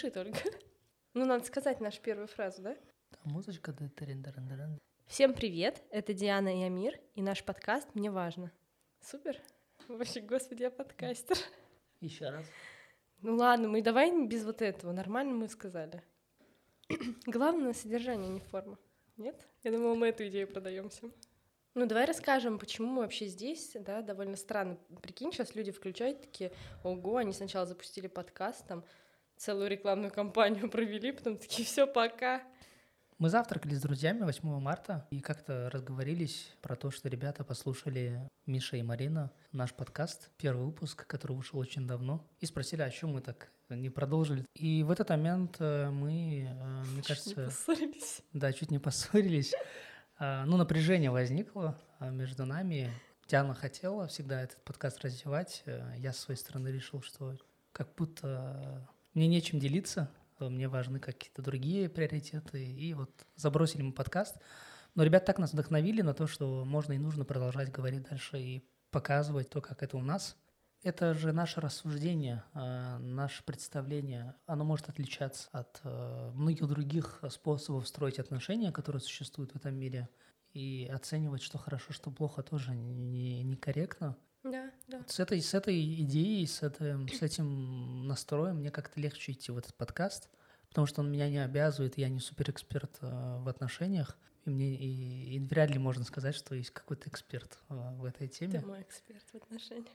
Запиши только. Ну, надо сказать нашу первую фразу, да? Там музычка. да. Всем привет, это Диана и Амир, и наш подкаст «Мне важно». Супер? Вообще, господи, я подкастер. Еще раз. Ну ладно, мы давай без вот этого, нормально мы сказали. Главное — содержание, не форма. Нет? Я думала, мы эту идею продаем всем. Ну, давай расскажем, почему мы вообще здесь, да, довольно странно. Прикинь, сейчас люди включают такие, ого, они сначала запустили подкаст, там, целую рекламную кампанию провели, потом такие, все, пока. Мы завтракали с друзьями 8 марта и как-то разговорились про то, что ребята послушали Миша и Марина наш подкаст, первый выпуск, который вышел очень давно, и спросили, а чем мы так не продолжили. И в этот момент э, мы, э, мне Не кажется, поссорились. да, чуть не поссорились. А, Ну, напряжение возникло а, между нами. Диана хотела всегда этот подкаст развивать. Э, Я с своей стороны решил, что как будто мне нечем делиться, э, мне важны какие-то другие приоритеты. И вот забросили мы подкаст. Но ребята так нас вдохновили на то, что можно и нужно продолжать говорить дальше и показывать то, как это у нас. Это же наше рассуждение, э, наше представление. Оно может отличаться от э, многих других способов строить отношения, которые существуют в этом мире. И оценивать, что хорошо, что плохо, тоже не- некорректно. Да, да. Вот с этой, с этой идеей, с, этим, с этим настроем мне как-то легче идти в этот подкаст, потому что он меня не обязывает, я не суперэксперт э, в отношениях, и мне и, и вряд ли можно сказать, что есть какой-то эксперт э, в этой теме. Ты мой эксперт в отношениях.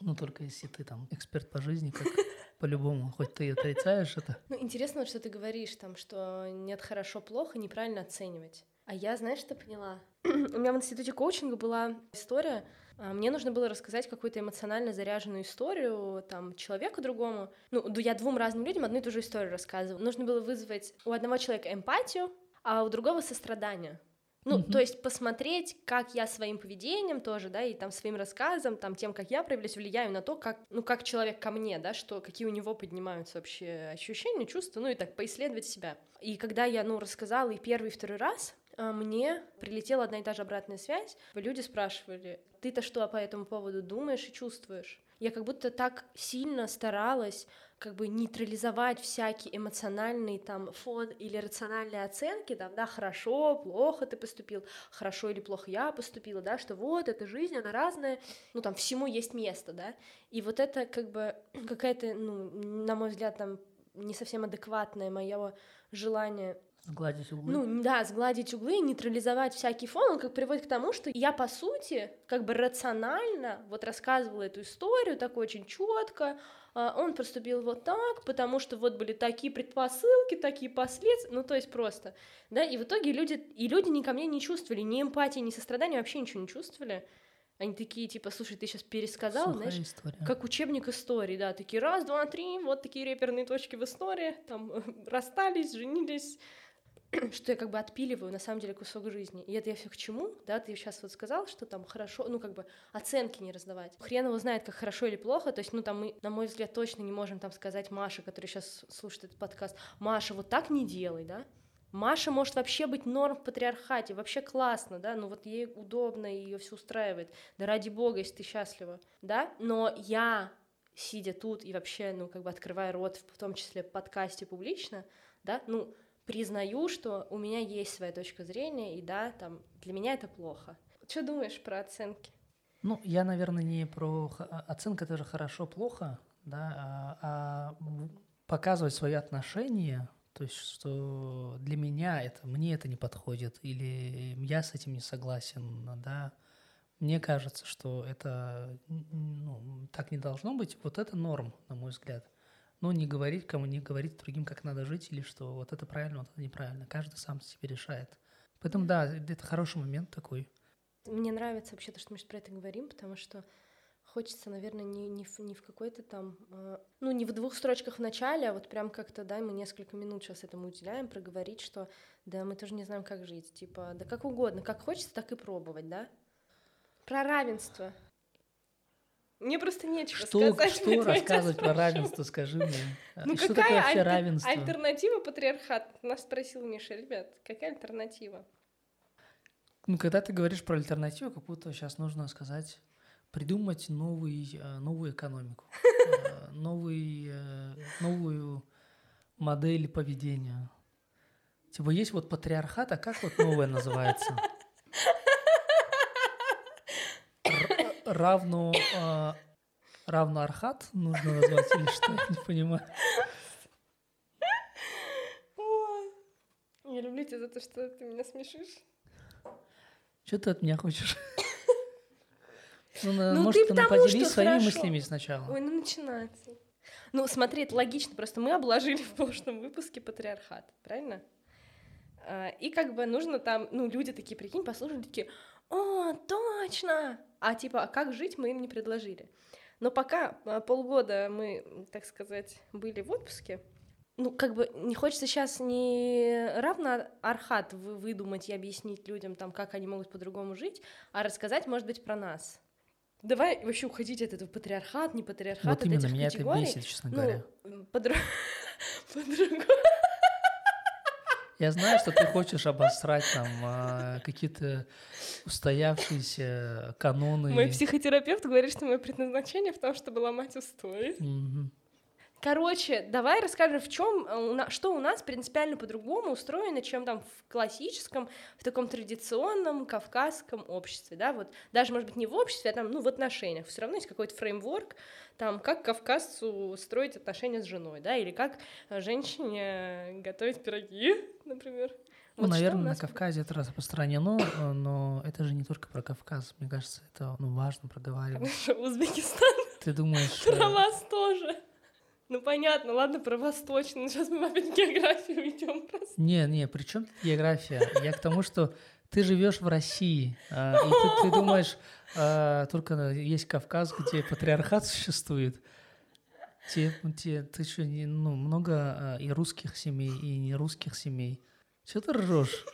Ну, только если ты там эксперт по жизни, как по-любому, хоть ты и отрицаешь это. Ну, интересно, что ты говоришь, там, что нет хорошо-плохо, неправильно оценивать. А я, знаешь, что поняла? У меня в институте коучинга была история, мне нужно было рассказать какую-то эмоционально заряженную историю там человеку другому. Ну, я двум разным людям одну и ту же историю рассказывала. Нужно было вызвать у одного человека эмпатию, а у другого сострадание. Ну, Мгм. то есть посмотреть, как я своим поведением тоже, да, и там своим рассказом, там тем, как я проявляюсь, влияю на то, как, ну, как человек ко мне, да, что, какие у него поднимаются вообще ощущения, чувства, ну, и так поисследовать себя. И когда я, ну, рассказала и первый, и второй раз, а, мне прилетела одна и та же обратная связь. Люди спрашивали, ты-то что по этому поводу думаешь и чувствуешь? Я как будто так сильно старалась как бы нейтрализовать всякие эмоциональные там фон или рациональные оценки, там, да, хорошо, плохо ты поступил, хорошо или плохо я поступила, да, что вот, эта жизнь, она разная, ну, там, всему есть место, да, и вот это как бы какая-то, ну, на мой взгляд, там, не совсем адекватное мое желание Сгладить углы. ну, да, сгладить углы, нейтрализовать всякий фон, он как приводит к тому, что я, по сути, как бы рационально вот рассказывала эту историю так очень четко, он поступил вот так, потому что вот были такие предпосылки, такие последствия, ну, то есть просто, да, и в итоге люди, и люди ни ко мне не чувствовали ни эмпатии, ни сострадания, вообще ничего не чувствовали, они такие, типа, слушай, ты сейчас пересказал, Сухая знаешь, история. как учебник истории, да, такие раз, два, три, вот такие реперные точки в истории, там расстались, женились, что я как бы отпиливаю на самом деле кусок жизни. И это я все к чему, да, ты сейчас вот сказал, что там хорошо, ну как бы оценки не раздавать. Хрен его знает, как хорошо или плохо, то есть, ну там мы, на мой взгляд, точно не можем там сказать Маше, которая сейчас слушает этот подкаст, Маша, вот так не делай, да, Маша может вообще быть норм в патриархате, вообще классно, да, ну вот ей удобно, ее все устраивает, да ради бога, если ты счастлива, да, но я, сидя тут и вообще, ну, как бы открывая рот, в том числе в подкасте публично, да, ну, признаю, что у меня есть своя точка зрения, и да, там, для меня это плохо. Что думаешь про оценки? Ну, я, наверное, не про а- оценка это же хорошо-плохо, да, а, а показывать свои отношения, то есть, что для меня это, мне это не подходит, или я с этим не согласен, да, мне кажется, что это, ну, так не должно быть, вот это норм, на мой взгляд. Но не говорить кому, не говорить другим, как надо жить, или что вот это правильно, вот это неправильно. Каждый сам себе решает. Поэтому, да, это хороший момент такой. Мне нравится вообще то, что мы сейчас про это говорим, потому что хочется, наверное, не, не, в, не в какой-то там, э, ну, не в двух строчках в начале, а вот прям как-то, да, мы несколько минут сейчас этому уделяем, проговорить, что, да, мы тоже не знаем, как жить, типа, да как угодно, как хочется, так и пробовать, да? Про равенство. Мне просто нечего Что, сказать. что рассказывать про равенство, скажи мне. Ну что какая такое вообще альтер- равенство? альтернатива патриархат? Нас спросил Миша, ребят, какая альтернатива? Ну, когда ты говоришь про альтернативу, как будто сейчас нужно сказать, придумать новый, э, новую экономику, э, новый, э, новую модели поведения. Типа есть вот патриархат, а как вот новое называется? Равно а, равно архат нужно назвать или что? Не понимаю. Я люблю тебя за то, что ты меня смешишь. Что ты от меня хочешь? Ну, Ну, может, ты поделись своими хорошо. мыслями сначала. Ой, ну начинается. Ну, смотри, это логично, просто мы обложили в прошлом выпуске патриархат, правильно? А, И как бы нужно там, ну, люди такие, прикинь, послушали, такие, о, точно! А типа, а как жить, мы им не предложили. Но пока а, полгода мы, так сказать, были в отпуске, ну, как бы не хочется сейчас не равно архат вы- выдумать и объяснить людям, там, как они могут по-другому жить, а рассказать, может быть, про нас. Давай вообще уходить от этого патриархат, не патриархат, Вот от именно, этих меня это категорий. бесит, честно Ну, говоря. по-другому. Я знаю, что ты хочешь обосрать там а, какие-то устоявшиеся каноны. Мой психотерапевт говорит, что мое предназначение в том, чтобы ломать устои. Короче, давай расскажем, в чем, что у нас принципиально по-другому устроено, чем там в классическом, в таком традиционном кавказском обществе, да, вот даже, может быть, не в обществе, а там, ну, в отношениях, все равно есть какой-то фреймворк, там, как кавказцу строить отношения с женой, да, или как э, женщине готовить пироги, например. Ну, Вот что у наверное, на Кавказе это распространено, э, но это же не только про Кавказ. Мне кажется, это ну, важно проговаривать. Узбекистан, Ты думаешь... э, про вас тоже. Ну, понятно, ладно, про но сейчас мы опять в географию уйдем просто. Не, не, при чем тут география? Я к тому, что ты живешь в России, а, и ты, ты думаешь, а, только есть Кавказ, где патриархат существует. Те, те, ты что, ну, много а, и русских семей, и не русских семей. Че ты ржешь?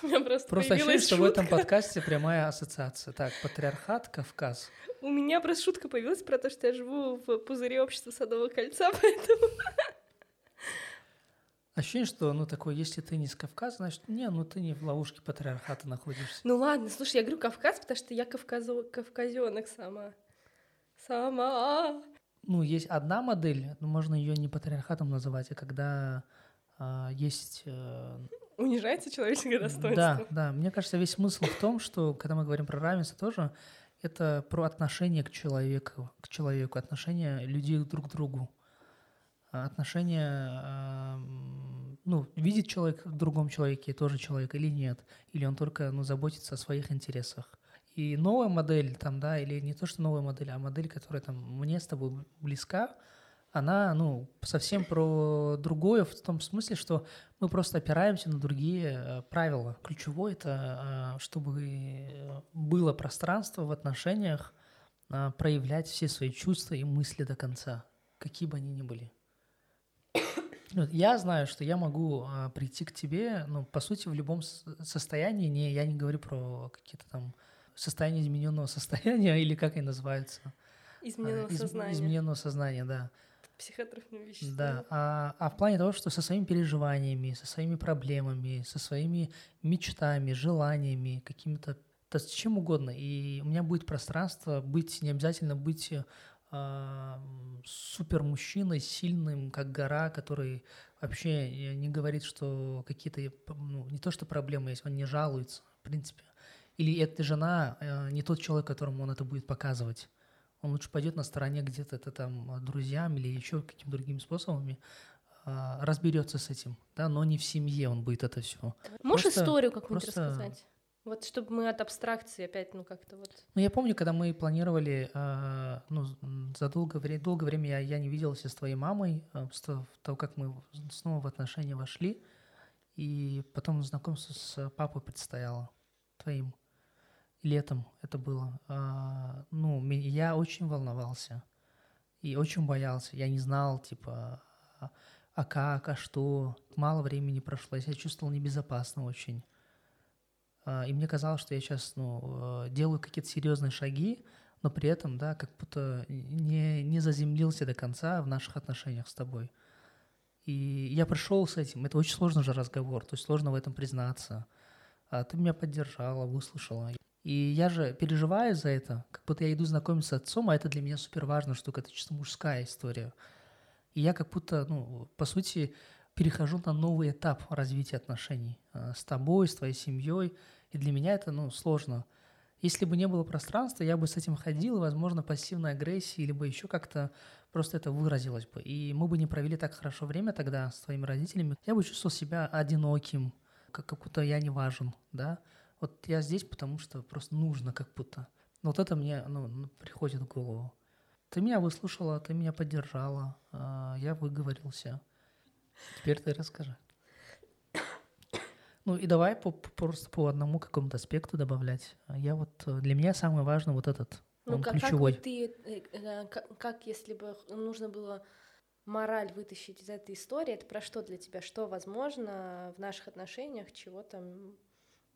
Просто, Просто ощущение, что в шутка. этом подкасте прямая ассоциация. Так, патриархат, Кавказ. У меня просто шутка появилась про то, что я живу в пузыре общества Садового кольца, поэтому... Ощущение, что, ну, такое, если ты не с Кавказа, значит, не, ну, ты не в ловушке патриархата находишься. Ну ладно, слушай, я говорю Кавказ, потому что я кавказо... кавказенок сама. Сама. Ну, есть одна модель, но можно ее не патриархатом называть, а когда а, есть... э, Унижается человеческое достоинство. Да, да. Мне кажется, весь смысл в том, что, когда мы говорим про равенство тоже, это про отношение к человеку, к человеку, отношение людей друг к другу. А Отношение, ну, видит человек в другом человеке тоже человек или нет, или он только, ну, заботится о своих интересах. И новая модель там, да, или не то, что новая модель, а модель, которая там мне с тобой близка, она, ну, совсем про другое в том смысле, что мы просто опираемся на другие э, правила. Ключевое это, э, чтобы было пространство в отношениях э, проявлять все свои чувства и мысли до конца, какие бы они ни были. Я знаю, что я могу прийти к тебе, ну, по сути, в любом состоянии, не, я не говорю про какие-то там состояния измененного состояния, или как они называются. Измененного из- сознания. Измененного сознания, да. Психотропные вещества. Да, а, а в плане того, что со своими переживаниями, со своими проблемами, со своими мечтами, желаниями, какими-то, да с чем угодно. И у меня будет пространство быть, не обязательно быть супер мужчиной, сильным, как гора, который вообще э, не говорит, что какие-то, э, ну, не то что проблемы есть, он не жалуется, в принципе. Или эта жена э, не тот человек, которому он это будет показывать. Он лучше пойдет на стороне где-то это там а, друзьям или еще какими-то другими способами а, разберется с этим, да, но не в семье он будет это все. Можешь Просто- историю какую-нибудь просто- рассказать? Вот чтобы мы от абстракции опять, ну как-то вот... Ну, я помню, когда мы планировали, а, ну, за долгое, вре- долгое время я, я не виделся с твоей мамой, а, с то- того, как мы снова в отношения вошли, и потом знакомство с папой предстояло, твоим. Летом это было. А, ну, я очень волновался и очень боялся. Я не знал, типа, а, а как, а что. Мало времени прошло, я себя чувствовал небезопасно очень. А, И мне казалось, что я сейчас ну, делаю какие-то серьезные шаги, но при этом, да, как будто не, не заземлился до конца в наших отношениях с тобой. И я пришел с этим. Это очень сложный же разговор, то есть сложно в этом признаться. А ты меня поддержала, выслушала. И я же переживаю за это, как будто я иду знакомиться с отцом, а это для меня супер важная штука, это чисто мужская история. И я как будто, ну, по сути, перехожу на новый этап развития отношений э, с тобой, с твоей семьей. И для меня это, ну, сложно. Если бы не было пространства, я бы с этим ходил, возможно, пассивной агрессии, либо еще как-то просто это выразилось бы. И мы бы не провели так хорошо время тогда с твоими родителями. Я бы чувствовал себя одиноким, как будто я не важен, да. Вот я здесь, потому что просто нужно как будто. Но вот это мне ну, ну приходит в голову. Ты меня выслушала, ты меня поддержала, а, я выговорился. Теперь ты расскажи. Ну и давай по, просто по одному какому-то аспекту добавлять. Я вот для меня самое важное вот этот, ну, он как, ключевой. Как ты, э, э, как, как если бы нужно было мораль вытащить из этой истории, это про что для тебя? Что возможно в наших отношениях, чего там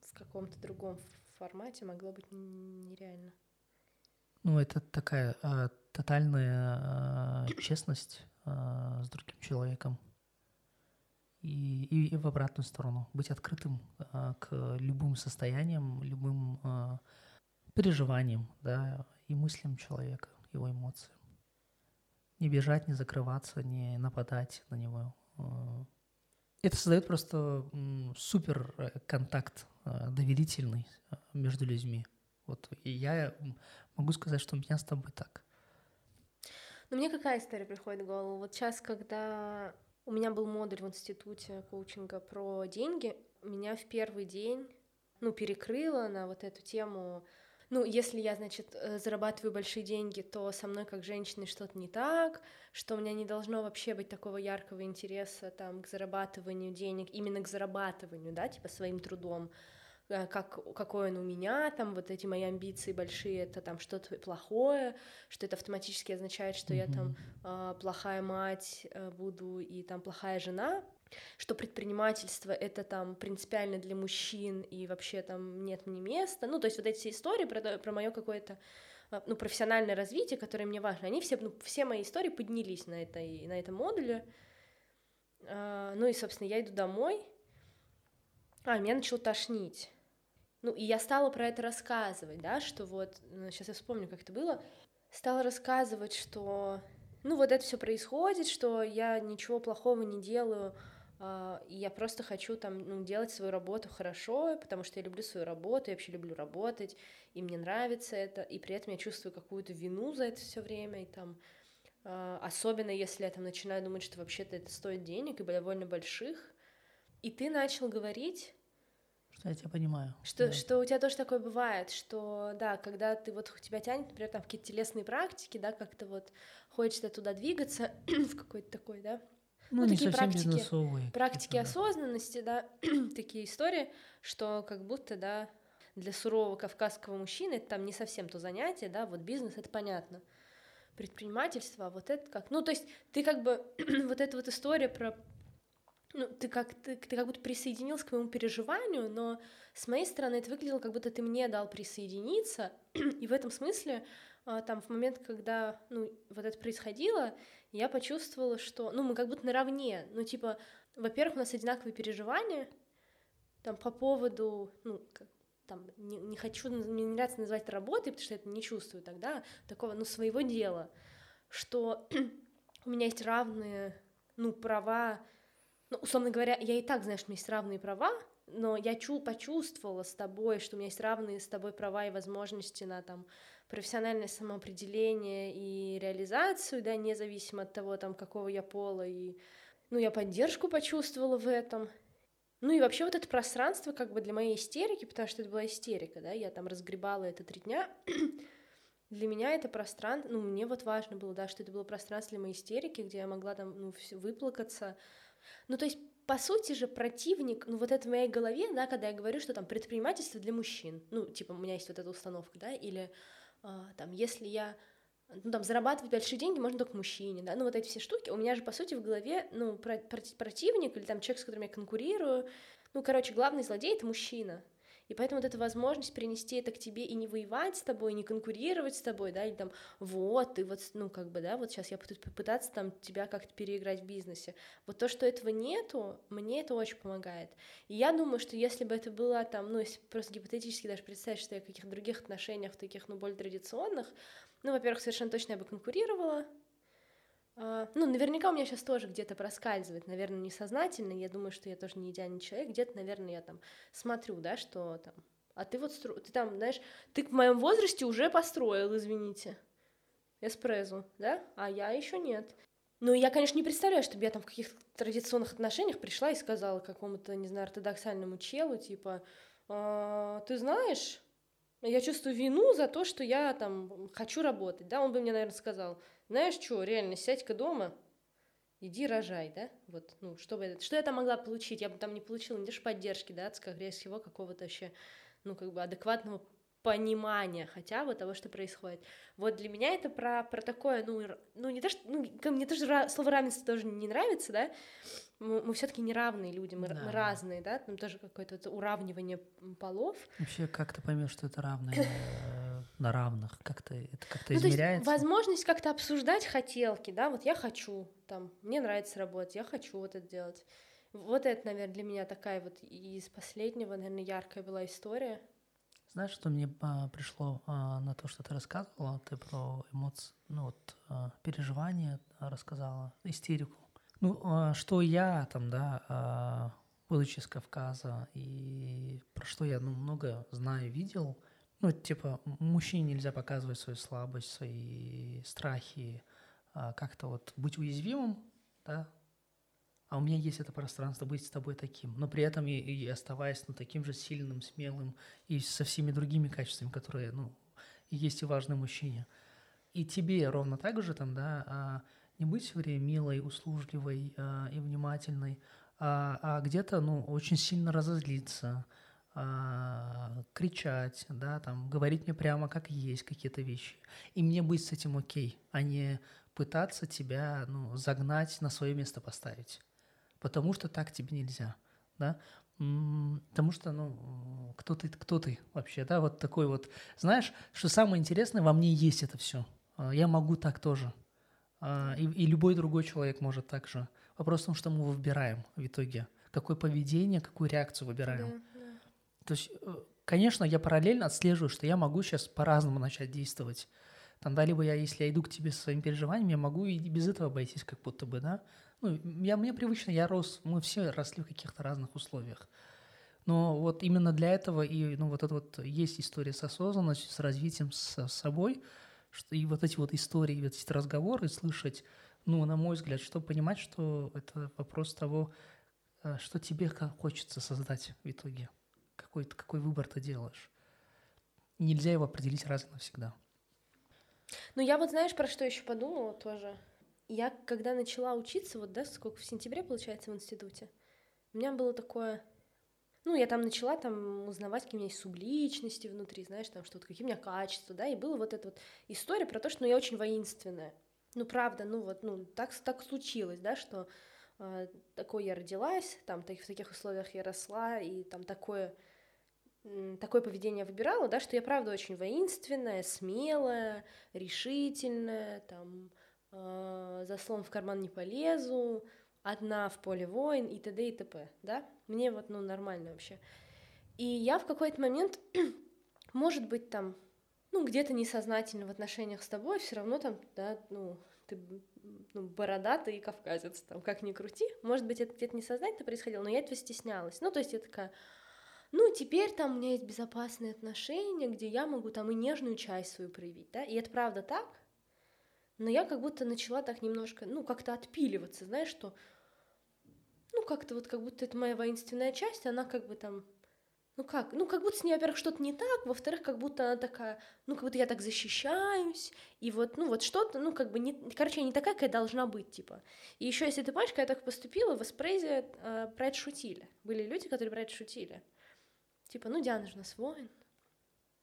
в каком-то другом формате могло быть нереально? Ну, это такая а, тотальная а, честность а, с другим человеком. И, и, и в обратную сторону. Быть открытым а, к любым состояниям, любым а, переживаниям, да, и мыслям человека, его эмоциям. Не бежать, не закрываться, не нападать на него. А. Это создает просто супер э, контакт доверительный а, между людьми. Вот и я могу сказать, что у меня с тобой так. Ну, мне какая история приходит в голову? Вот сейчас, когда у меня был модуль в институте коучинга про деньги, меня в первый день, ну, перекрыло на вот эту тему ну, если я, значит, э, зарабатываю большие деньги, то со мной как женщиной что-то не так, что у меня не должно вообще быть такого яркого интереса там к зарабатыванию денег, именно к зарабатыванию, да, типа своим трудом, э, как, какой он у меня, там вот эти мои амбиции большие, это там что-то плохое, что это автоматически означает, что mm-hmm. я там э, плохая мать э, буду и там плохая жена, что предпринимательство это там принципиально для мужчин и вообще там нет мне места. Ну, то есть вот эти истории про, про мое какое-то а, ну, профессиональное развитие, которое мне важно, они все, ну, все мои истории поднялись на, этой, на этом модуле. А, ну и, собственно, я иду домой, а, меня начало тошнить. Ну, и я стала про это рассказывать, да, что вот, сейчас ну, я вспомню, как это было, стала рассказывать, что, ну, вот это все происходит, что я ничего плохого не делаю, а, и я просто хочу там ну, делать свою работу хорошо, потому что я люблю свою работу, я вообще люблю работать, и мне нравится это, и при этом я чувствую какую-то вину за это все время, и там а, особенно если я там начинаю думать, что вообще-то это стоит денег и довольно больших, и ты начал говорить что я тебя понимаю. Что, да. что у тебя тоже такое бывает, что, да, когда ты вот тебя тянет, например, там какие-то телесные практики, да, как-то вот хочется туда двигаться в какой-то такой, да, ну, ну такие практики, практики осознанности, да, такие истории, что как будто, да, для сурового кавказского мужчины это там не совсем то занятие, да, вот бизнес это понятно, предпринимательство, а вот это как, ну то есть ты как бы вот эта вот история про ну, ты как, ты, ты как будто присоединился к моему переживанию, но с моей стороны это выглядело, как будто ты мне дал присоединиться, и в этом смысле а, там в момент, когда, ну, вот это происходило, я почувствовала, что, ну, мы как будто наравне, ну, типа, во-первых, у нас одинаковые переживания, там, по поводу, ну, как, там, не, не хочу, мне не нравится называть это работой, потому что я это не чувствую тогда, такого, ну, своего дела, что у меня есть равные, ну, права, ну, условно говоря, я и так что у меня есть равные права, но я чу почувствовала с тобой, что у меня есть равные с тобой права и возможности на там профессиональное самоопределение и реализацию, да, независимо от того, там, какого я пола, и, ну, я поддержку почувствовала в этом. Ну и вообще вот это пространство как бы для моей истерики, потому что это была истерика, да, я там разгребала это три дня, для меня это пространство, ну, мне вот важно было, да, что это было пространство для моей истерики, где я могла там, ну, выплакаться. Ну, то есть, по сути же, противник, ну, вот это в моей голове, да, когда я говорю, что там предпринимательство для мужчин, ну, типа, у меня есть вот эта установка, да, или а, там, если я ну, там, зарабатывать большие деньги можно только мужчине, да, ну, вот эти все штуки, у меня же, по сути, в голове, ну, противник или там человек, с которым я конкурирую, ну, короче, главный злодей — это мужчина, и поэтому вот эта возможность принести это к тебе и не воевать с тобой, не конкурировать с тобой, да, или там, вот, и вот, ну, как бы, да, вот сейчас я буду пытаться там тебя как-то переиграть в бизнесе. Вот то, что этого нету, мне это очень помогает. И я думаю, что если бы это было там, ну, если просто гипотетически даже представить, что я в каких-то других отношениях, таких, ну, более традиционных, ну, во-первых, совершенно точно я бы конкурировала, ну, наверняка у меня сейчас тоже где-то проскальзывает, наверное, несознательно. Я думаю, что я тоже не идеальный человек. Где-то, наверное, я там смотрю, да, что там. А ты вот стро... ты там, знаешь, ты в моем возрасте уже построил, извините, эспрессо, да? А я еще нет. Ну, я, конечно, не представляю, чтобы я там в каких-то традиционных отношениях пришла и сказала какому-то, не знаю, ортодоксальному челу, типа, а, ты знаешь, я чувствую вину за то, что я там хочу работать, да, он бы мне, наверное, сказал, знаешь что, реально, сядь-ка дома, иди рожай, да, вот, ну, что, бы, что я там могла получить, я бы там не получила ни поддержки, да, скорее всего, какого-то вообще, ну, как бы адекватного понимания хотя бы того, что происходит. Вот для меня это про, про такое, ну, ну не то, что, ну, мне тоже слово равенство тоже не нравится, да, мы, мы все-таки не равные люди, мы, да. мы разные, да, там тоже какое-то уравнивание полов. Вообще, как ты поймешь, что это равное э, на равных? Как-то это как-то ну, измеряется? есть возможность как-то обсуждать хотелки, да, вот я хочу, там, мне нравится работать, я хочу вот это делать. Вот это, наверное, для меня такая вот из последнего, наверное, яркая была история. Знаешь, что мне а, пришло а, на то, что ты рассказывала? Ты про эмоции, ну вот а, переживания рассказала, истерику. Ну, а, что я там, да, а, будучи с Кавказа, и про что я ну, много знаю, видел, ну, типа, мужчине нельзя показывать свою слабость, свои страхи, а, как-то вот быть уязвимым, да, а у меня есть это пространство быть с тобой таким, но при этом и, и оставаясь ну, таким же сильным, смелым и со всеми другими качествами, которые, ну, есть и важны мужчине. И тебе ровно так же там, да, а, не быть все время милой, услужливой а, и внимательной, а, а где-то, ну, очень сильно разозлиться, а, кричать, да, там, говорить мне прямо как есть какие-то вещи. И мне быть с этим окей, а не пытаться тебя, ну, загнать, на свое место поставить потому что так тебе нельзя, да, потому что, ну, кто ты, кто ты вообще, да, вот такой вот, знаешь, что самое интересное, во мне есть это все, а, я могу так тоже, а, и, и любой другой человек может так же. Вопрос в том, что мы выбираем в итоге, какое поведение, какую реакцию выбираем. Да, да. То есть, э, конечно, я параллельно отслеживаю, что я могу сейчас по-разному начать действовать. Там, да, либо я, если я иду к тебе со своими переживаниями, я могу и без этого обойтись, как будто бы, да. Ну, я, мне привычно, я рос, мы все росли в каких-то разных условиях. Но вот именно для этого и ну, вот это вот есть история с осознанностью, с развитием с собой, что и вот эти вот истории, вот эти разговоры слышать, ну, на мой взгляд, чтобы понимать, что это вопрос того, э, что тебе хочется создать в итоге, какой, какой выбор ты делаешь. Нельзя его определить раз и навсегда. Ну, я вот знаешь, про что еще подумала тоже? Я когда начала учиться, вот, да, сколько, в сентябре, получается, в институте, у меня было такое... Ну, я там начала там узнавать, какие у меня есть субличности внутри, знаешь, там что-то, какие у меня качества, да, и была вот эта вот история про то, что ну, я очень воинственная. Ну, правда, ну вот, ну, так, так случилось, да, что э, такой я родилась, там, так, в таких условиях я росла, и там такое, такое поведение выбирала, да, что я, правда, очень воинственная, смелая, решительная, там, э, за словом в карман не полезу, одна в поле воин и т.д. и т.п., да? Мне вот, ну, нормально вообще. И я в какой-то момент, может быть, там, ну, где-то несознательно в отношениях с тобой, все равно там, да, ну, ты ну, бородатый и кавказец, там, как ни крути. Может быть, это где-то несознательно происходило, но я этого стеснялась. Ну, то есть я такая, ну, теперь там у меня есть безопасные отношения, где я могу там и нежную часть свою проявить, да, и это правда так, но я как будто начала так немножко, ну, как-то отпиливаться, знаешь, что, ну, как-то вот, как будто это моя воинственная часть, она как бы там, ну как, ну как будто с ней, во-первых, что-то не так, во-вторых, как будто она такая, ну как будто я так защищаюсь, и вот, ну вот что-то, ну как бы, не, короче, не такая, какая должна быть, типа. И еще, если ты помнишь, когда я так поступила, в Эспрезе э, про это шутили. Были люди, которые про это шутили. Типа, ну Диана же у нас воин,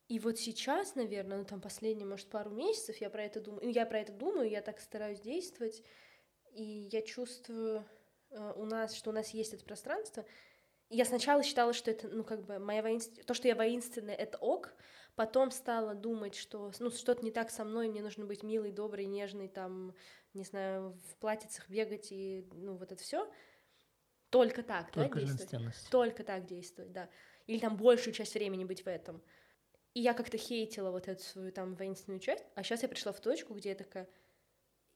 и вот сейчас, наверное, ну там последние, может, пару месяцев я про это думаю, я про это думаю, я так стараюсь действовать, и я чувствую э, у нас, что у нас есть это пространство. И я сначала считала, что это, ну, как бы, моя воинственность, то, что я воинственная, это ок, потом стала думать, что, ну, что-то не так со мной, мне нужно быть милой, доброй, нежной, там, не знаю, в платьицах бегать и, ну, вот это все. Только так, Только да, действовать? Только так действовать, да. Или там большую часть времени быть в этом. И я как-то хейтила вот эту свою там воинственную часть, а сейчас я пришла в точку, где я такая...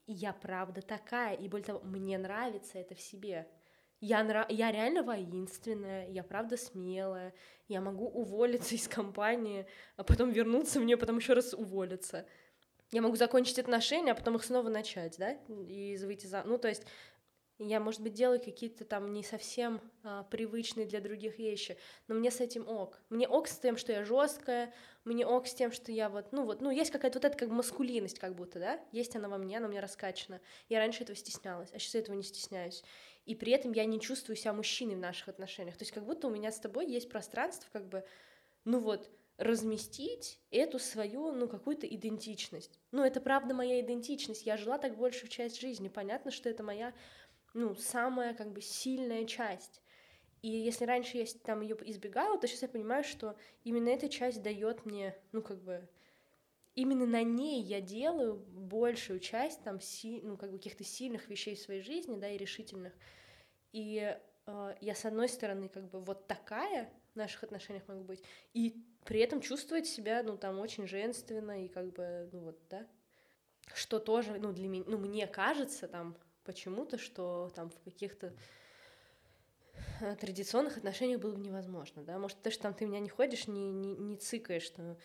Я правда такая, и более того, мне нравится это в себе. Я, нрав... я реально воинственная, я правда смелая, я могу уволиться из компании, а потом вернуться мне, потом еще раз уволиться. Я могу закончить отношения, а потом их снова начать, да, и выйти за... Ну, то есть я, может быть, делаю какие-то там не совсем а, привычные для других вещи, но мне с этим ок. Мне ок с тем, что я жесткая, мне ок с тем, что я вот, ну вот, ну есть какая-то вот эта как маскулинность как будто, да, есть она во мне, она у меня раскачана. Я раньше этого стеснялась, а сейчас этого не стесняюсь. И при этом я не чувствую себя мужчиной в наших отношениях. То есть как будто у меня с тобой есть пространство, как бы, ну вот, разместить эту свою, ну, какую-то идентичность. Ну, это правда моя идентичность. Я жила так большую часть жизни. Понятно, что это моя ну, самая как бы сильная часть. И если раньше я там ее избегала, то сейчас я понимаю, что именно эта часть дает мне, ну, как бы, именно на ней я делаю большую часть там, си, ну, как бы каких-то сильных вещей в своей жизни, да, и решительных. И э, я, с одной стороны, как бы вот такая в наших отношениях могу быть, и при этом чувствовать себя, ну, там, очень женственно, и как бы, ну, вот, да, что тоже, ну, для меня, ну, мне кажется, там, почему-то, что там в каких-то э, традиционных отношениях было бы невозможно, да, может, ты что там ты меня не ходишь, не, не, не цикаешь, что,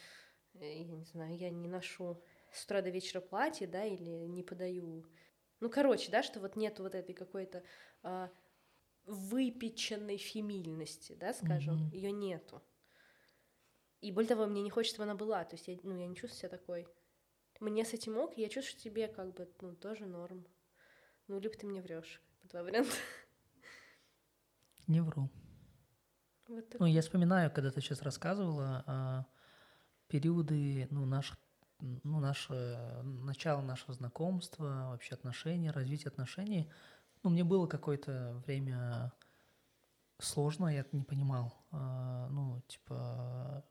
э, я не знаю, я не ношу с утра до вечера платье, да, или не подаю, ну, короче, да, что вот нет вот этой какой-то а, выпеченной фемильности, да, скажем, mm-hmm. ее нету. И более того, мне не хочется, чтобы она была, то есть я, ну, я не чувствую себя такой. Мне с этим ок, я чувствую, что тебе как бы, ну, тоже норм. Ну, либо ты мне врешь. Два варианта. Не вру. Вот ну, я вспоминаю, когда ты сейчас рассказывала, а, периоды, ну, наших ну, наше, начало нашего знакомства, вообще отношений, развитие отношений. Ну, мне было какое-то время сложно, я это не понимал. А, ну, типа,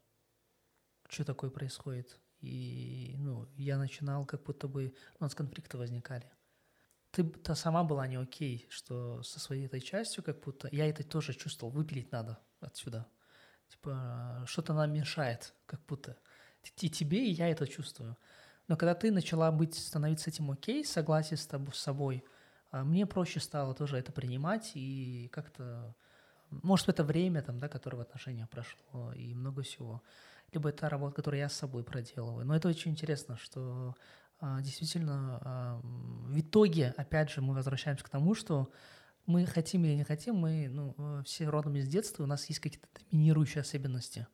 что такое происходит? И, ну, я начинал как будто бы, у нас конфликты возникали ты то сама была не окей, что со своей этой частью как будто... Я это тоже чувствовал, выпилить надо отсюда. Типа, что-то нам мешает, как будто. И тебе, и я это чувствую. Но когда ты начала быть, становиться этим окей, согласие с, тобой, с собой, а, мне проще стало тоже это принимать и как-то... Может, это время, там, да, которое в отношениях прошло, и много всего. Либо это работа, которую я с собой проделываю. Но это очень интересно, что действительно, а, в итоге, опять же, мы возвращаемся к тому, что мы хотим или не хотим, мы ну, э, все родом из детства, у нас есть какие-то доминирующие особенности.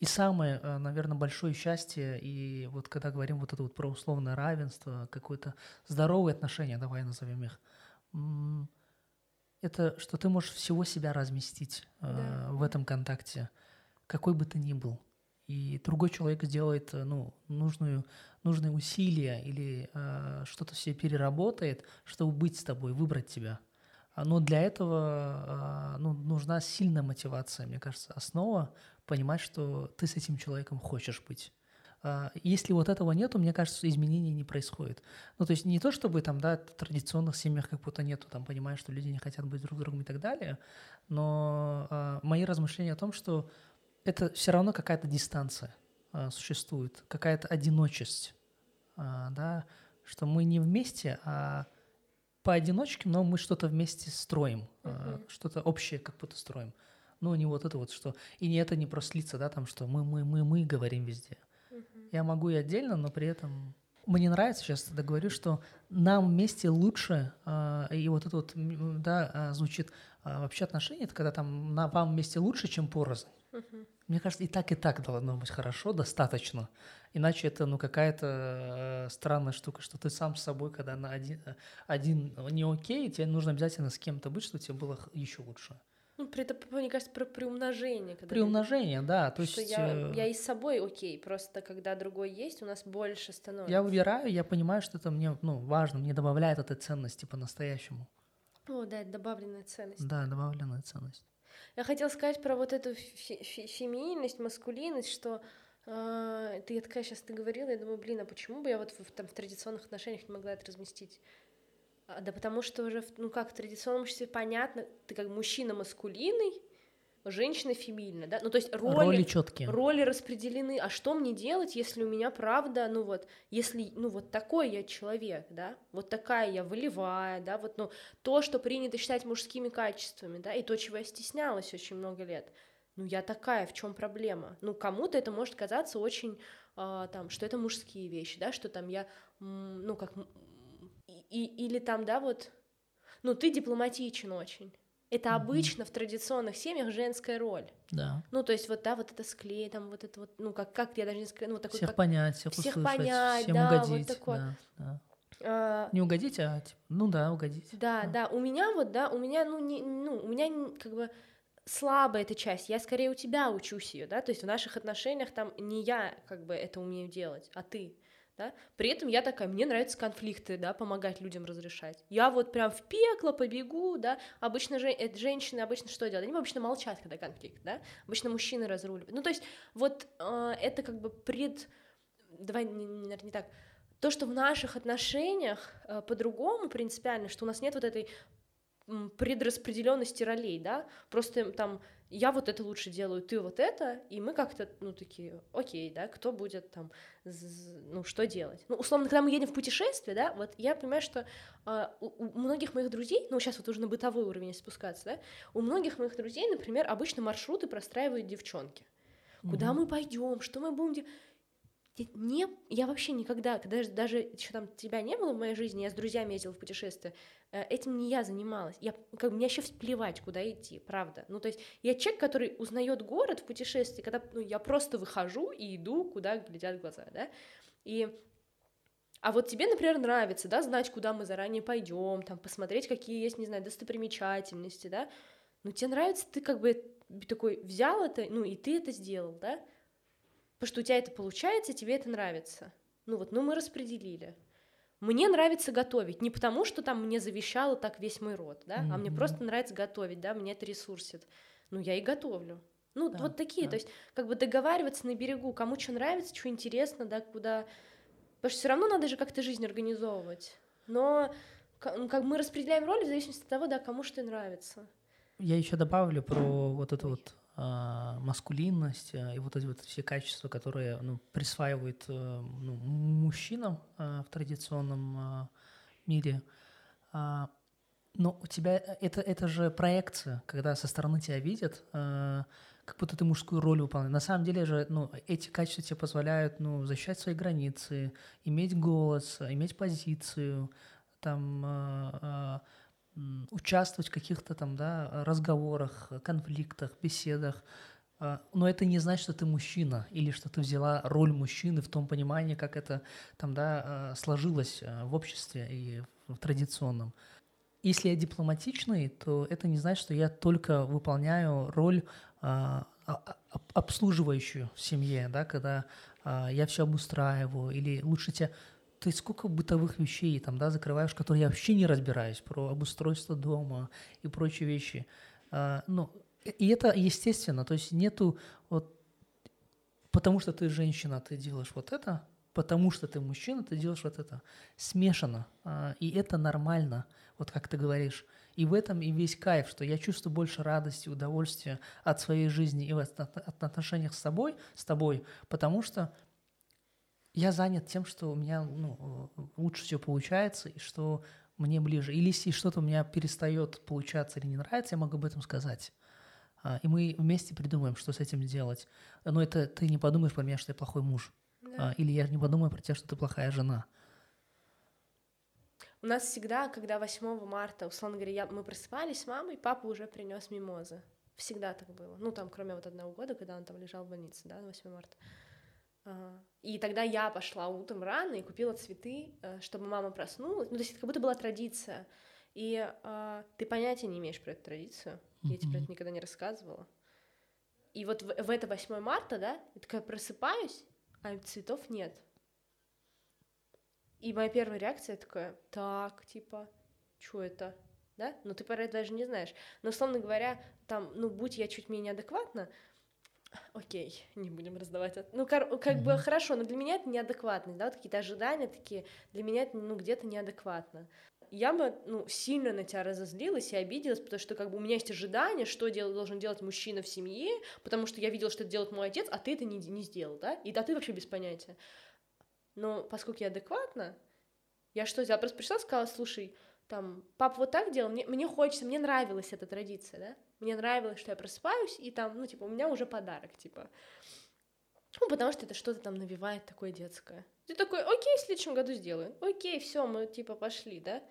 И самое, э, наверное, большое счастье, и вот когда говорим вот это вот про условное равенство, какое-то здоровые отношения, давай назовем их, это что ты можешь всего себя разместить э, да. в этом контакте, какой бы ты ни был и другой человек сделает ну, нужную, нужные усилия или э, что-то все переработает, чтобы быть с тобой, выбрать тебя. А, но для этого э, ну, нужна сильная мотивация, мне кажется, основа понимать, что ты с этим человеком хочешь быть. Если вот этого нету, мне кажется, изменений не происходит. Ну, то есть не то, чтобы там, да, в традиционных семьях как будто нету, там, понимаешь, что люди не хотят быть друг другом и так далее, но э, мои размышления о том, что это все равно какая-то дистанция а, существует, какая-то одиночесть, а, да, что мы не вместе, а поодиночке, но мы что-то вместе строим, uh-huh. что-то общее как будто строим. Ну, не вот это вот, что... И не это не лица, да, там, что мы, мы, мы, мы говорим везде. Uh-huh. Я могу и отдельно, но при этом... Мне нравится, сейчас тогда говорю, что нам вместе лучше, э, и вот это вот, да, звучит э, вообще отношения, это когда там на вам вместе лучше, чем порознь. Uh-huh. Мне кажется, и так, и так должно быть хорошо, достаточно. Иначе это, ну, какая-то э, странная штука, что ты сам с собой, когда на один, один не окей, тебе нужно обязательно с кем-то быть, чтобы тебе было еще лучше. Ну, при это, мне кажется, про приумножение. Когда приумножение, ты... да. То что есть, я, э... я и с собой окей, просто когда другой есть, у нас больше становится. Я выбираю, я понимаю, что это мне ну, важно, мне добавляет этой ценности по-настоящему. О, да, это добавленная ценность. Да, добавленная ценность. Я хотела сказать про вот эту феминильность, маскулинность, что э, ты я такая сейчас ты говорила, я думаю, блин, а почему бы я вот в, там, в традиционных отношениях не могла это разместить? А, да потому что уже, ну как, в традиционном обществе понятно, ты как мужчина маскулинный, женщина феминна, да, ну то есть роли, Роли четкие. роли распределены, а что мне делать, если у меня правда, ну вот, если, ну вот такой я человек, да, вот такая я волевая, да, вот, ну, то, что принято считать мужскими качествами, да, и то, чего я стеснялась очень много лет, ну, я такая, в чем проблема? Ну, кому-то это может казаться очень, а, там, что это мужские вещи, да, что там я, ну, как, м, и, или там, да, вот, ну, ты дипломатичен очень, это обычно в традиционных семьях женская роль. Да. Ну, то есть вот, да, вот это склей, там вот это вот, ну, как, как я даже не скажу, ну, вот такой, Всех как, понять, всех, всех услышать, понять, всем да, вот угодить. такое. да, да. а, Не угодить, а типа, ну да, угодить. да, А. да, у меня вот, да, у меня, ну, не, ну, у меня как бы слабая эта часть, я скорее у тебя учусь ее, да, то есть в наших отношениях там не я как бы это умею делать, а ты, да, при этом я такая, мне нравятся конфликты, да, помогать людям разрешать, я вот прям в пекло побегу, да, обычно же, э, женщины обычно что делают, они обычно молчат, когда конфликт, да, обычно мужчины разруливают, ну, то есть вот э, это как бы пред, давай, не, не- наверное, не так, то, что в наших отношениях э, по-другому принципиально, что у нас нет вот этой предраспределенности ролей, да, просто там я вот это лучше делаю, ты вот это, и мы как-то, ну, такие, окей, да, кто будет там, ну, что делать? Ну, условно, когда мы едем в путешествие, да, вот я понимаю, что а, у, у многих моих друзей, ну, сейчас вот уже на бытовой уровень спускаться, да, у многих моих друзей, например, обычно маршруты простраивают девчонки. Куда Мгм. мы пойдем, что мы будем делать? Не, я вообще никогда, когда ж- даже еще там тебя не было в моей жизни, я с друзьями ездила в путешествие, э, этим не я занималась. Я, как мне вообще плевать, куда идти, правда. Ну, то есть я человек, который узнает город в путешествии, когда ну, я просто выхожу и иду, куда глядят глаза, да. И а вот тебе, например, нравится, да, знать, куда мы заранее пойдем, там, посмотреть, какие есть, не знаю, достопримечательности, да. Ну, тебе нравится, ты как бы такой взял это, ну, и ты это сделал, да. Потому что у тебя это получается, тебе это нравится. Ну вот, ну мы распределили. Мне нравится готовить, не потому что там мне завещало так весь мой род, да, а мне просто нравится готовить, да, мне это ресурсит. Ну я и готовлю. Ну Да, вот такие, да. то есть как бы договариваться на берегу, кому что нравится, что интересно, да, куда... Потому что все равно надо же как-то жизнь организовывать. Но ну, как мы распределяем роли в зависимости от того, да, кому что нравится. Я еще добавлю про вот эту вот а, маскулинность а, и вот эти вот все качества, которые ну, присваивают э, ну, мужчинам а, в традиционном а, мире. А, Но у тебя э, это, это же проекция, когда со стороны тебя видят, а, как будто ты мужскую роль выполняешь. На самом деле же ну, эти качества тебе позволяют ну, защищать свои границы, иметь голос, иметь позицию, там, а, м, участвовать в каких-то там, да, разговорах, конфликтах, беседах. А, Но это не значит, что ты мужчина или что ты взяла роль мужчины в том понимании, как это там, да, а, сложилось а, в обществе и в традиционном. Если я дипломатичный, то это не значит, что я только выполняю роль а, а, обслуживающую в семье, да, когда я все обустраиваю, или лучше тебя... Ты сколько бытовых вещей там, да, закрываешь, которые я вообще не разбираюсь, про обустройство дома и прочие вещи. А, ну, и это естественно, то есть нету вот потому что ты женщина, ты делаешь вот это, потому что ты мужчина, ты делаешь вот это. Смешано. А, И это нормально, вот как ты говоришь. И в этом и весь кайф, что я чувствую больше радости, удовольствия от своей жизни и от отношениях с собой, с тобой, потому что я занят тем, что у меня ну, э, лучше все получается, и что мне ближе. Или если что-то у меня перестает получаться или не нравится, я могу об этом сказать. А, И мы вместе придумаем, что с этим делать. Но это ты не подумаешь про меня, что я плохой муж. Да. А, Или я не подумаю про тебя, что ты плохая жена. У нас всегда, когда 8 марта, условно говоря, я, мы просыпались с мамой, папа уже принес мимозы. Всегда так было. Ну, там, кроме вот одного года, когда он там лежал в больнице, да, на 8 марта. А, И тогда я пошла утром рано и купила цветы, э, чтобы мама проснулась. Ну, то есть это как будто была традиция. И а, ты понятия не имеешь про эту традицию. Я тебе про это никогда не рассказывала. И вот в, в это 8 марта, да, я такая просыпаюсь, а цветов нет. И моя первая реакция такая, так, типа, что это? Да? Ну, ты про это даже не знаешь. Но, условно говоря, там, ну, будь я чуть менее адекватна, окей, не будем раздавать. от- Ну, кор- как бы Мгм. хорошо, но для меня это неадекватность, да, вот какие-то ожидания такие, для меня это, ну, где-то неадекватно. я бы, ну, сильно на тебя разозлилась и обиделась, потому что, как бы, у меня есть ожидание, что дел, должен делать мужчина в семье, потому что я видела, что это делает мой отец, а ты это не, не сделал, да? И да, ты вообще без понятия. Но поскольку я адекватна, я что сделала? Просто пришла и сказала, слушай, там, папа вот так делал, мне, мне хочется, мне нравилась эта традиция, да? Мне нравилось, что я просыпаюсь, и там, ну, типа, у меня уже подарок, типа. Ну, потому что это что-то там навевает такое детское. Ты такой, окей, в следующем году сделаю. Окей, все, мы типа пошли, да?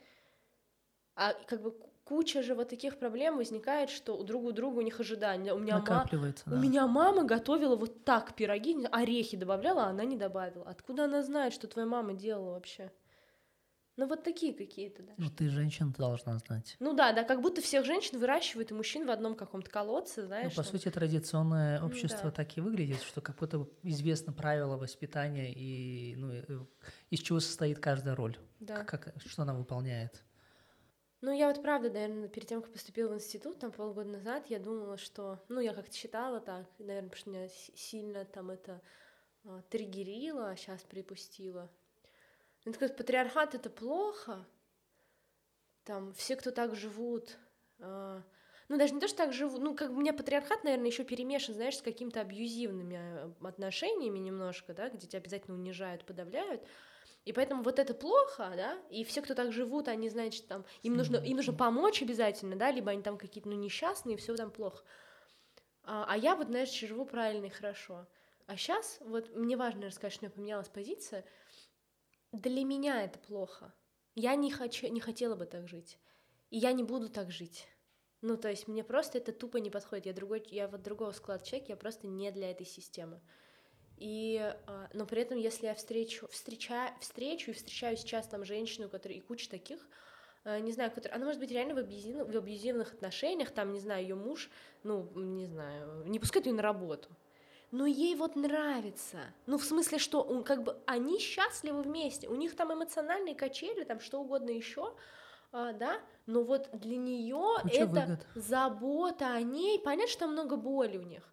А как бы куча же вот таких проблем возникает, что у друга у друга у них ожидания. У меня, ма... да. у меня мама готовила вот так пироги, орехи добавляла, а она не добавила. Откуда она знает, что твоя мама делала вообще? Ну вот такие какие-то, да. Ну ты женщина, ты должна знать. Ну да, да, как будто всех женщин выращивают и мужчин в одном каком-то колодце, знаешь. Ну, по там. сути, традиционное общество да. так и выглядит, что как будто известно правила воспитания и ну, из чего состоит каждая роль, да. как, что она выполняет. Ну, я вот правда, наверное, перед тем, как поступила в институт, там полгода назад, я думала, что, ну, я как-то считала так, наверное, потому что меня сильно там это а, триггерило, а сейчас припустила. Ну, так патриархат — это плохо, там все, кто так живут, а, ну, даже не то, что так живут, ну, как у меня патриархат, наверное, еще перемешан, знаешь, с какими-то абьюзивными а, отношениями немножко, да, где тебя обязательно унижают, подавляют, и поэтому вот это плохо, да, и все, кто так живут, они, значит, там, им нужно, им нужно помочь обязательно, да, либо они там какие-то, ну, несчастные, все там плохо. А, а я вот, знаешь, живу правильно и хорошо. А сейчас, вот, мне важно рассказать, что у меня поменялась позиция, для меня это плохо. Я не, хочу, не хотела бы так жить. И я не буду так жить. Ну, то есть мне просто это тупо не подходит. Я, другой, я вот другого склада человек, я просто не для этой системы. И, а, но при этом, если я встречу, встречаю, встречу и встречаю сейчас там женщину, которая и куча таких, а, не знаю, которая, она может быть реально в, абьюзив, в абьюзивных отношениях, там, не знаю, ее муж, ну, не знаю, не пускает ее на работу, но ей вот нравится. Ну, в смысле, что он, как бы они счастливы вместе, у них там эмоциональные качели, там что угодно еще, а, да, но вот для нее это выгод. забота о ней, понятно, что там много боли у них,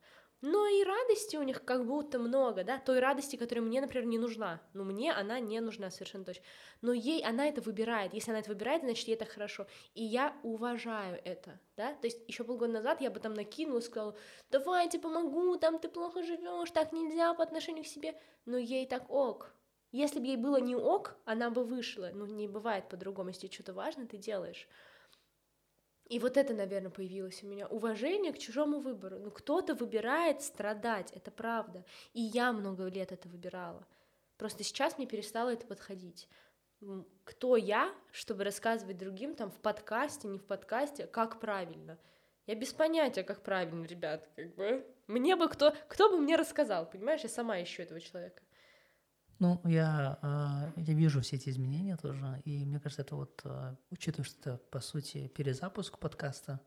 но и радости у них как будто много, да, той радости, которая мне, например, не нужна. Ну, мне она не нужна совершенно точно. Но ей она это выбирает. Если она это выбирает, значит, ей это хорошо. И я уважаю это, да. То есть еще полгода назад я бы там накинула, сказала, давай, я тебе помогу, там ты плохо живешь, так нельзя по отношению к себе. Но ей так ок. Если бы ей было не ок, она бы вышла. Ну, не бывает по-другому. Если что-то важно, ты делаешь. И вот это, наверное, появилось у меня. Уважение к чужому выбору. Ну, кто-то выбирает страдать, это правда. И я много лет это выбирала. Просто сейчас мне перестало это подходить. Кто я, чтобы рассказывать другим там в подкасте, не в подкасте, как правильно? Я без понятия, как правильно, ребят, как бы. Мне бы кто, кто бы мне рассказал, понимаешь? Я сама ищу этого человека. Ну, я, а, я вижу все эти изменения тоже, и мне кажется, это вот, а, учитывая, что это, по сути, перезапуск подкаста,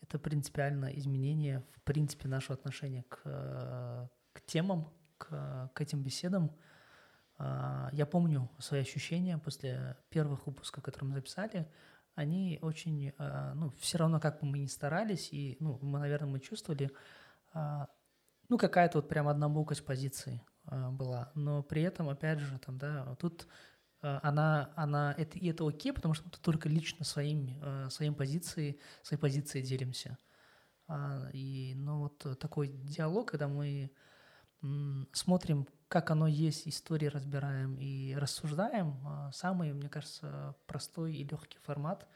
это принципиально изменение, в принципе, нашего отношения к, к темам, к, к этим беседам. А, я помню свои ощущения после первых выпусков, которые мы записали, они очень, ну, все равно, как бы мы ни старались, и, ну, мы, наверное, мы чувствовали, ну, какая-то вот прям однобокость позиции а, была, но при этом, опять же, там, да, тут а, она, она это, и это окей, потому что мы только лично своим, а, своим позицией, своей позицией делимся. И, ну, вот такой диалог, когда мы смотрим, как оно есть, истории разбираем и рассуждаем, самый, мне кажется, простой и легкий формат,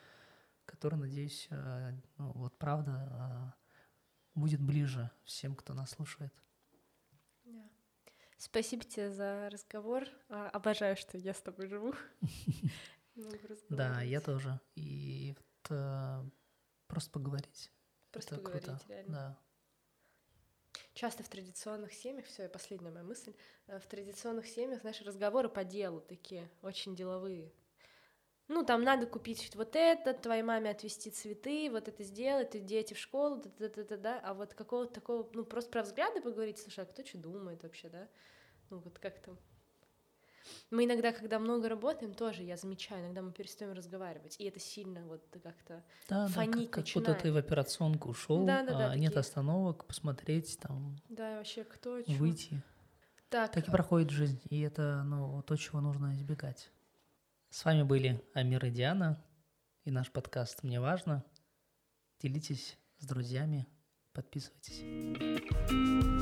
который, надеюсь, ну, вот правда будет ближе всем, кто нас слушает. Спасибо тебе за разговор. А, обожаю, что я с тобой живу. Да, я тоже. И э, просто поговорить. Просто поговорить, реально. Да. Часто в традиционных семьях, все, последняя моя мысль, э, в традиционных семьях, знаешь, разговоры по делу такие, очень деловые. Ну, там надо купить вот это, твоей маме отвезти цветы, вот это сделать, дети в школу, да, да, да, да, да. А вот какого-то такого, ну, просто про взгляды поговорить, слушай, а кто что думает вообще, да? Ну, вот как там. Мы иногда, когда много работаем, тоже, я замечаю, иногда мы перестаем разговаривать, и это сильно вот как-то да, фонить да, как, как будто ты в операционку ушел, да, да, да, а, нет остановок, посмотреть там. Да, вообще кто, Выйти. Так, так и проходит жизнь, и это, ну, то, чего нужно избегать. С вами были Амир и Диана. и наш подкаст «Мне важно». Делитесь с друзьями, подписывайтесь.